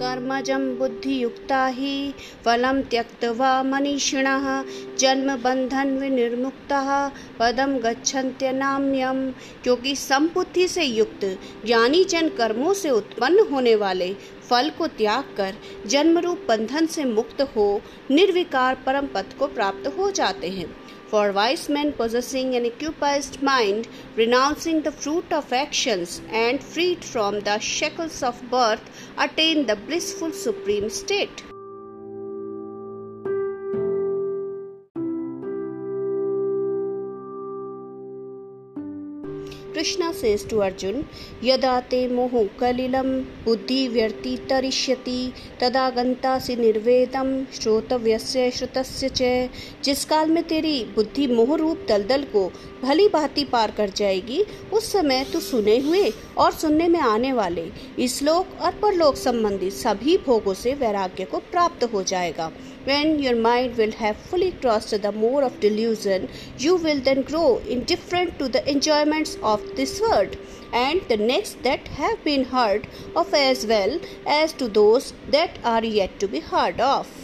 कर्मजं बुद्धियुक्ता ही फलं त्यक्त्वा मनीषिणः जन्मबन्धन पदम गच्छन्त्यनाम्यम क्योंकि संबुद्धि से युक्त, ज्ञानी जन कर्मों से उत्पन्न होने वाले फल को त्याग कर जन्म रूप बंधन से मुक्त हो, निर्विकार परम पद को प्राप्त हो जाते हैं। For wise men possessing an equipped mind, renouncing the fruit of actions, and freed from the shackles of birth, attain the blissful supreme state. Says to Arjun, Yada te mohu kalilam buddhi vyarti tarishyati तदा गंतासी निर्वेदम श्रोतव्यस्य श्रुतस्य च जिस काल में तेरी बुद्धि मोह रूप दलदल को भली भांति पार कर जाएगी उस समय तू सुने हुए और सुनने में आने वाले इस लोक और परलोक संबंधी सभी भोगों से वैराग्य को प्राप्त हो जाएगा When your mind will have fully crossed the moor of delusion, you will then grow indifferent to the enjoyments of this word, and the next that have been heard of as well as to those that are yet to be heard of.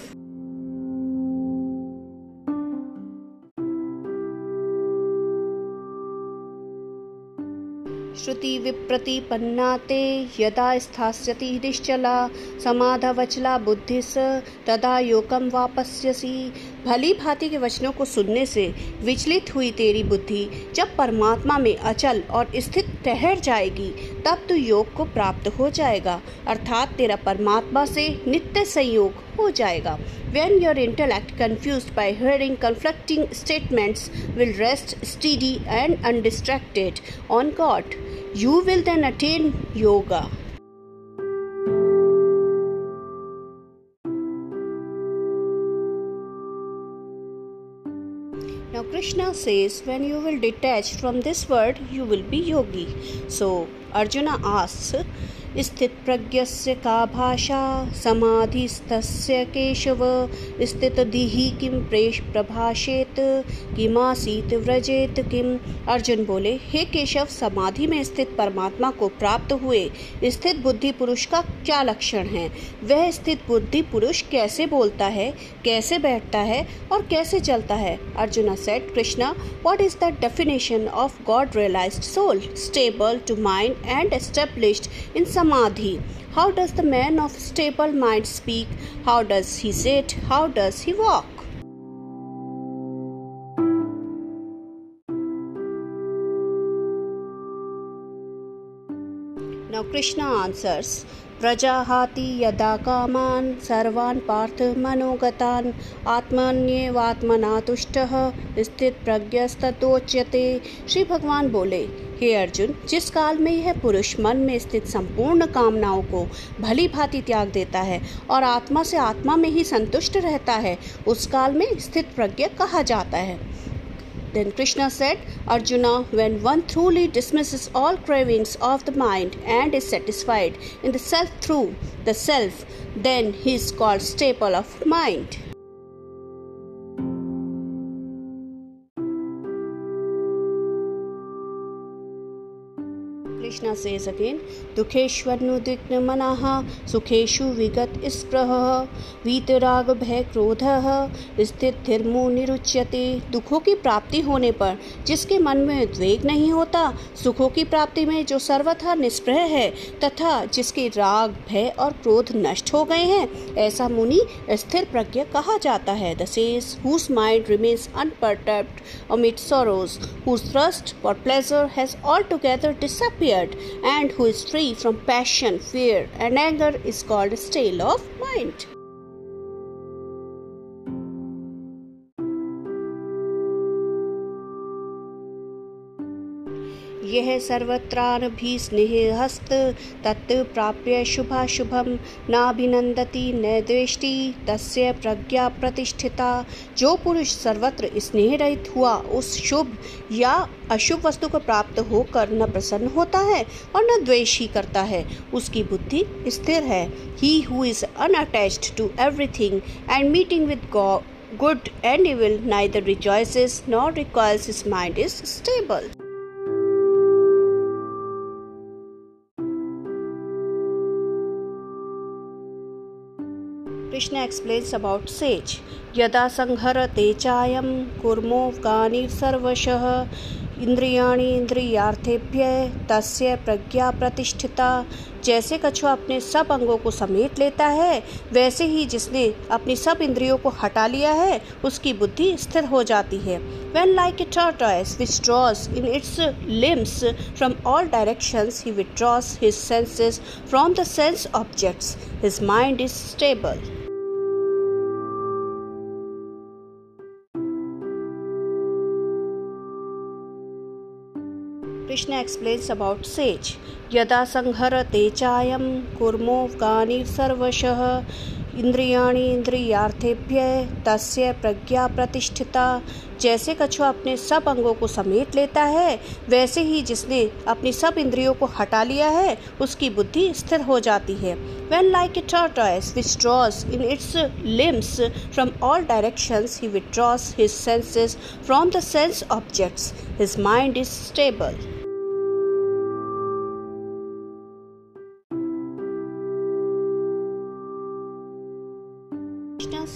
श्रुति विप्रतिपन्ना ते यदा स्थास्यति निश्चला, समाधवचला बुद्धि स तदा Yoakam वापस्यसी। भली भांति के वचनों को सुनने से विचलित हुई तेरी बुद्धि, जब परमात्मा में अचल और स्थित ठहर जाएगी तब तू योग को प्राप्त हो जाएगा। अर्थात तेरा परमात्मा से नित्य संयोग हो जाएगा। When your intellect confuse by hearing conflicting statements will rest steady and undistracted on God you will then attain yoga Krishna says, when you will detach from this world, you will be yogi. So, Arjuna asks, स्थित प्रज्ञस्य का भाषा समाधिस्तस्य केशव। स्थित दिहि किम प्रेश प्रभाषेत, किमासीत व्रजेत, किम? अर्जुन बोले, हे केशव, समाधि में स्थित परमात्मा को प्राप्त हुए स्थित बुद्धि पुरुष का क्या लक्षण है? वह स्थित बुद्धि पुरुष कैसे बोलता है, कैसे बैठता है और कैसे चलता है? Arjun said Krishna what is the definition of God realised soul stable to mind and established in some Samadhi. How does the man of stable mind speak? How does he sit? How does he walk? Now Krishna answers प्रजाहाति यदा कामान् सर्वान् पार्थ मनोगतान् आत्मन्येवात्मना तुष्टः स्थित प्रज्ञस्तोच्यते श्री भगवान बोले हे अर्जुन जिस काल में यह पुरुष मन में स्थित संपूर्ण कामनाओं को भली भांति त्याग देता है और आत्मा से आत्मा में ही संतुष्ट रहता है उस काल में स्थित प्रज्ञ कहा जाता है Then Krishna said, Arjuna, when one truly dismisses all cravings of the mind and is satisfied in the self through the self, then he is called staple of mind. Krishna says again, दुखेश्वनुदिग्न मनः सुखेशु विगत स्पृह वीतराग भय क्रोध स्थित धर्मो निरुच्यते। दुखों की प्राप्ति होने पर जिसके मन में उद्वेग नहीं होता सुखों की प्राप्ति में जो सर्वथा निष्प्रह है तथा जिसके राग भय और क्रोध नष्ट हो गए हैं ऐसा मुनि स्थिर प्रज्ञ कहा जाता है। The sage whose mind remains unperturbed amid sorrows whose thirst for pleasure has altogether disappeared. And who is free from passion, fear, and anger is called a stale of mind. यह सर्वत्रानभि स्नेहस्त तत् प्राप्य नाभिनंदती न द्वेष्टि तस्य प्रज्ञा प्रतिष्ठिता। जो पुरुष सर्वत्र स्नेह रहित हुआ, उस शुभ या अशुभ वस्तु को प्राप्त होकर न प्रसन्न होता है और न द्वेष ही करता है। उसकी बुद्धि स्थिर है। He who is unattached to everything and meeting with good and evil, neither rejoices nor recoils his mind is stable Krishna explains about sage यदा संघर तेचा कूर्मो गानी सर्वश। इंद्रियाणी इंद्रियार्थेभ्य तस् प्रज्ञा प्रतिष्ठिता। जैसे कछुआ अपने सब अंगों को समेट लेता है, वैसे ही जिसने अपनी सब इंद्रियों को हटा लिया है, उसकी बुद्धि स्थिर हो जाती है। When like it tortoise which withdraws in its limbs from all directions he withdraws his senses from the sense objects his mind is stable Krishna explains about sage यदा संहरते चायं, कुर्मो गानी सर्वशः। इंद्रिया इंद्रियार्थेभ्य तस्य प्रज्ञा प्रतिष्ठिता। जैसे कछुआ अपने सब अंगों को समेट लेता है, वैसे ही जिसने अपनी सब इंद्रियों को हटा लिया है, उसकी बुद्धि स्थिर हो जाती है। वेन लाइक इट और tortoise which draws in its limbs from all directions he withdraws his senses from the sense objects his mind is stable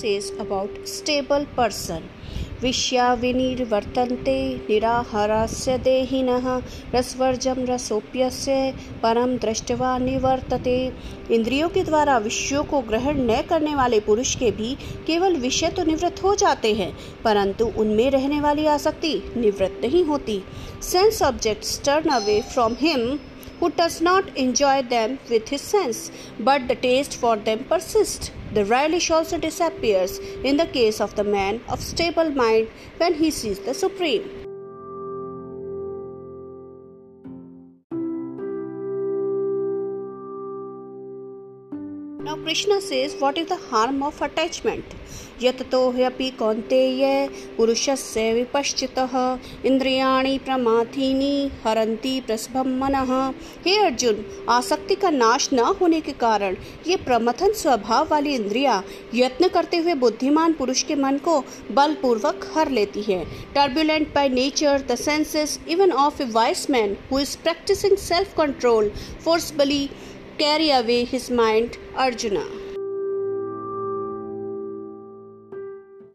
says about stable person. विश्या विनिर्वर्तन्ते निराहारस्य देहिनः रसवर्जम रसोप्यस्य परम दृष्टवा निवर्तते इंद्रियों के द्वारा विषयों को ग्रहण न करने वाले पुरुष के भी केवल विषय तो निवृत्त हो जाते हैं परंतु उनमें रहने वाली आसक्ति निवृत्त नहीं होती sense objects turn away from him who does not enjoy them with his sense, but the taste for them persists. The relish also disappears in the case of the man of stable mind when he sees the Supreme. Krishna says, what is the harm of attachment? यततो ह्यपि कौन्तेय पुरुषस्य विपश्चितः इंद्रियाणि प्रमाथीनि हरन्ति प्रसभम मनः हे अर्जुन आसक्ति का नाश न होने के कारण ये प्रमथन स्वभाव वाली इंद्रिया यत्न करते हुए बुद्धिमान पुरुष के मन को बलपूर्वक हर लेती है turbulent by nature the senses even of a wise man who is practising self control forcibly carry away his mind Arjuna